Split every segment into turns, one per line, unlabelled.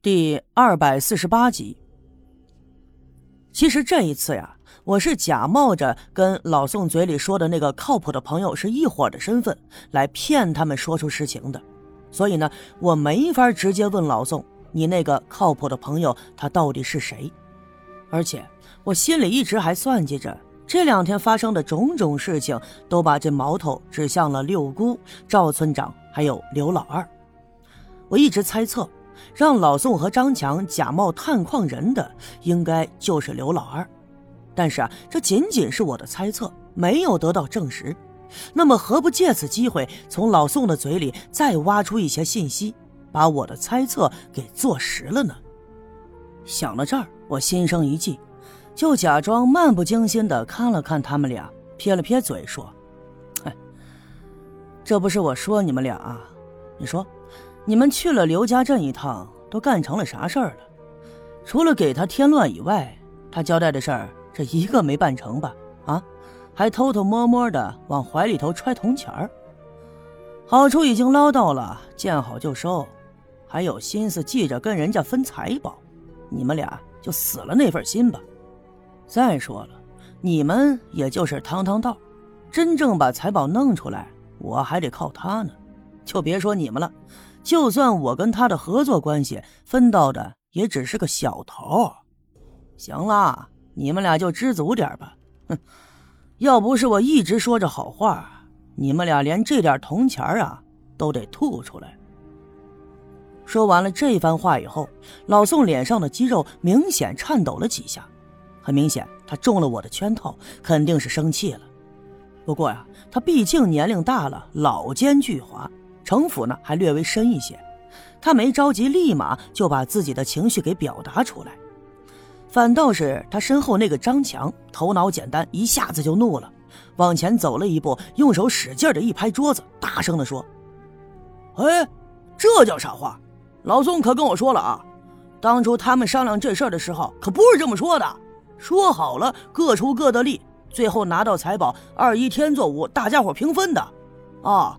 第二百四十八集。其实这一次呀，我是假冒着跟老宋嘴里说的那个靠谱的朋友是一伙的身份，来骗他们说出实情的。所以呢，我没法直接问老宋：“你那个靠谱的朋友他到底是谁？”而且我心里一直还算计着，这两天发生的种种事情都把这矛头指向了六姑、赵村长还有刘老二。我一直猜测。让老宋和张强假冒探矿人的，应该就是刘老二，但是啊，这仅仅是我的猜测，没有得到证实。那么，何不借此机会从老宋的嘴里再挖出一些信息，把我的猜测给坐实了呢？想到这儿，我心生一计，就假装漫不经心地看了看他们俩，撇了撇嘴说：“哎，这不是我说你们俩啊，你说。”你们去了刘家镇一趟，都干成了啥事儿了？除了给他添乱以外，他交代的事儿这一个没办成吧？啊，还偷偷摸摸的往怀里头揣铜钱儿。好处已经捞到了，见好就收，还有心思记着跟人家分财宝，你们俩就死了那份心吧。再说了，你们也就是趟趟道，真正把财宝弄出来，我还得靠他呢。就别说你们了。就算我跟他的合作关系分到的也只是个小头，行了，你们俩就知足点吧。哼，要不是我一直说着好话，你们俩连这点铜钱啊都得吐出来。说完了这番话以后，老宋脸上的肌肉明显颤抖了几下，很明显他中了我的圈套，肯定是生气了。不过呀，他毕竟年龄大了，老奸巨猾。城府呢还略微深一些，他没着急，立马就把自己的情绪给表达出来。反倒是他身后那个张强，头脑简单，一下子就怒了，往前走了一步，用手使劲的一拍桌子，大声的说：“哎，这叫啥话？老宋可跟我说了啊，当初他们商量这事儿的时候，可不是这么说的，说好了各出各的力，最后拿到财宝，二一天作五，大家伙平分的，啊。”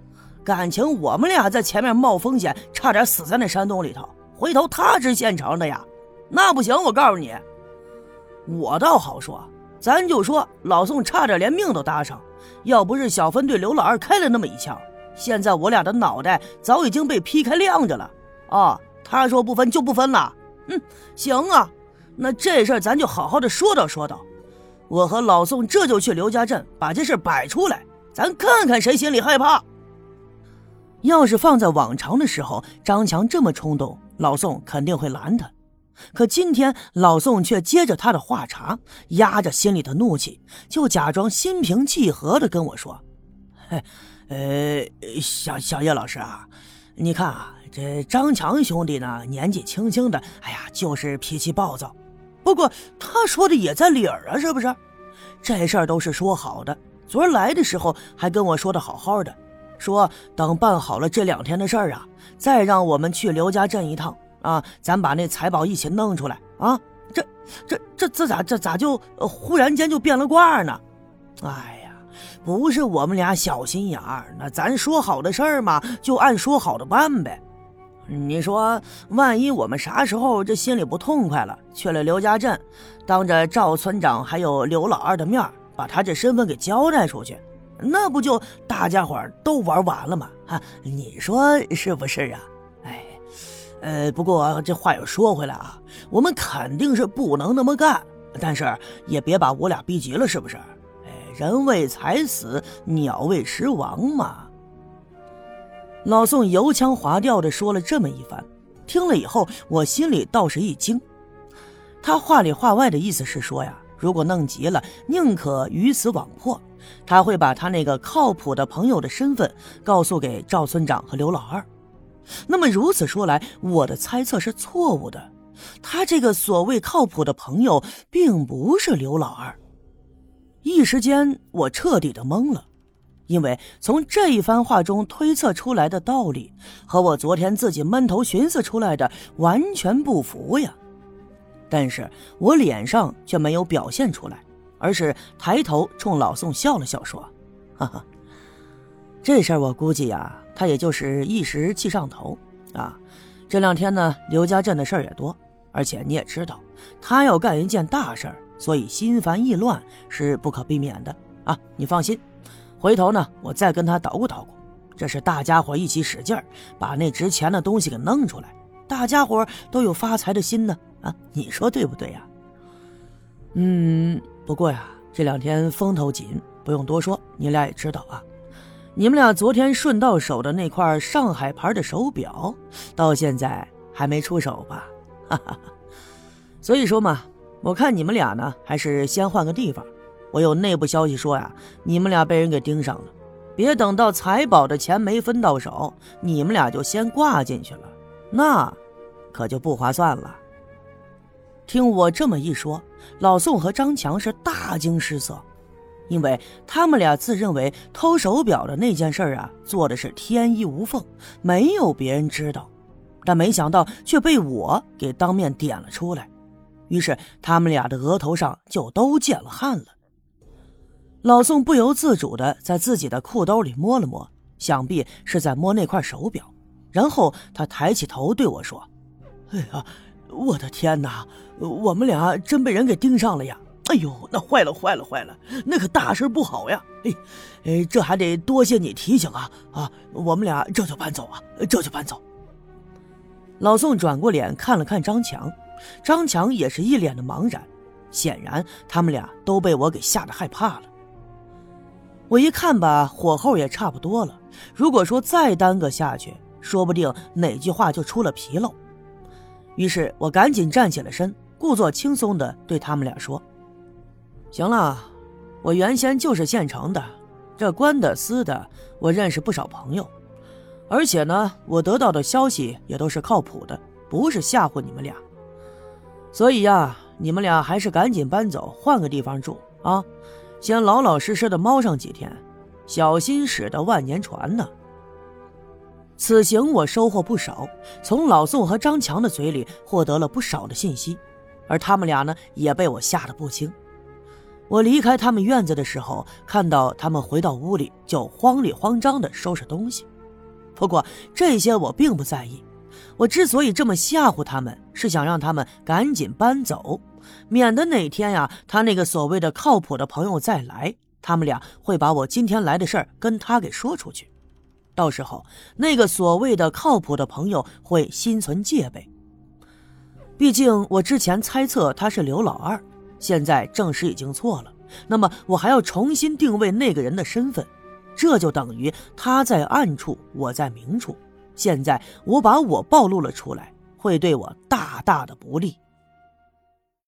感情我们俩在前面冒风险，差点死在那山洞里头。回头他知现成的呀，那不行。我告诉你，我倒好说，咱就说老宋差点连命都搭上，要不是小分队刘老二开了那么一枪，现在我俩的脑袋早已经被劈开晾着了。啊，他说不分就不分了。嗯，行啊，那这事儿咱就好好的说道说道。我和老宋这就去刘家镇把这事摆出来，咱看看谁心里害怕。要是放在往常的时候，张强这么冲动，老宋肯定会拦他。可今天老宋却接着他的话茬，压着心里的怒气，就假装心平气和的跟我说：“嘿，呃，小小叶老师啊，你看啊，这张强兄弟呢，年纪轻轻的，哎呀，就是脾气暴躁。不过他说的也在理儿啊，是不是？这事儿都是说好的，昨儿来的时候还跟我说的好好的。”说等办好了这两天的事儿啊，再让我们去刘家镇一趟啊，咱把那财宝一起弄出来啊！这、这、这、这咋、这咋就忽然间就变了卦呢？哎呀，不是我们俩小心眼儿，那咱说好的事儿嘛，就按说好的办呗。你说，万一我们啥时候这心里不痛快了，去了刘家镇，当着赵村长还有刘老二的面把他这身份给交代出去？那不就大家伙都玩完了吗？啊，你说是不是啊？哎，呃，不过这话又说回来啊，我们肯定是不能那么干，但是也别把我俩逼急了，是不是？哎，人为财死，鸟为食亡嘛。老宋油腔滑调的说了这么一番，听了以后，我心里倒是一惊。他话里话外的意思是说呀，如果弄急了，宁可鱼死网破。他会把他那个靠谱的朋友的身份告诉给赵村长和刘老二。那么如此说来，我的猜测是错误的。他这个所谓靠谱的朋友，并不是刘老二。一时间，我彻底的懵了，因为从这一番话中推测出来的道理，和我昨天自己闷头寻思出来的完全不符呀。但是我脸上却没有表现出来。而是抬头冲老宋笑了笑，说：“哈哈，这事儿我估计呀，他也就是一时气上头啊。这两天呢，刘家镇的事儿也多，而且你也知道，他要干一件大事儿，所以心烦意乱是不可避免的啊。你放心，回头呢，我再跟他捣鼓捣鼓。这是大家伙一起使劲儿，把那值钱的东西给弄出来，大家伙都有发财的心呢啊！你说对不对呀？嗯，不过呀，这两天风头紧，不用多说，你俩也知道啊。你们俩昨天顺到手的那块上海牌的手表，到现在还没出手吧？哈哈哈。所以说嘛，我看你们俩呢，还是先换个地方。我有内部消息说呀，你们俩被人给盯上了，别等到财宝的钱没分到手，你们俩就先挂进去了，那可就不划算了。听我这么一说，老宋和张强是大惊失色。因为他们俩自认为偷手表的那件事啊，做的是天衣无缝，没有别人知道，但没想到却被我给当面点了出来，于是他们俩的额头上就都见了汗了。老宋不由自主的在自己的裤兜里摸了摸，想必是在摸那块手表，然后他抬起头对我说：“哎呀，我的天哪，我们俩真被人给盯上了呀！”哎呦，那坏了坏了坏了，那可大事不好呀！哎，哎，这还得多谢你提醒啊啊！我们俩这就搬走啊，这就搬走。老宋转过脸看了看张强，张强也是一脸的茫然，显然他们俩都被我给吓得害怕了。我一看吧，火候也差不多了，如果说再耽搁下去，说不定哪句话就出了纰漏。于是我赶紧站起了身，故作轻松的对他们俩说。行了，我原先就是县城的，这官的私的，我认识不少朋友，而且呢，我得到的消息也都是靠谱的，不是吓唬你们俩。所以呀，你们俩还是赶紧搬走，换个地方住啊，先老老实实的猫上几天，小心驶得万年船呢。此行我收获不少，从老宋和张强的嘴里获得了不少的信息，而他们俩呢，也被我吓得不轻。我离开他们院子的时候，看到他们回到屋里就慌里慌张地收拾东西。不过这些我并不在意，我之所以这么吓唬他们，是想让他们赶紧搬走，免得哪天呀，他那个所谓的靠谱的朋友再来，他们俩会把我今天来的事儿跟他给说出去，到时候那个所谓的靠谱的朋友会心存戒备。毕竟我之前猜测他是刘老二。现在证实已经错了，那么我还要重新定位那个人的身份，这就等于他在暗处，我在明处。现在我把我暴露了出来，会对我大大的不利。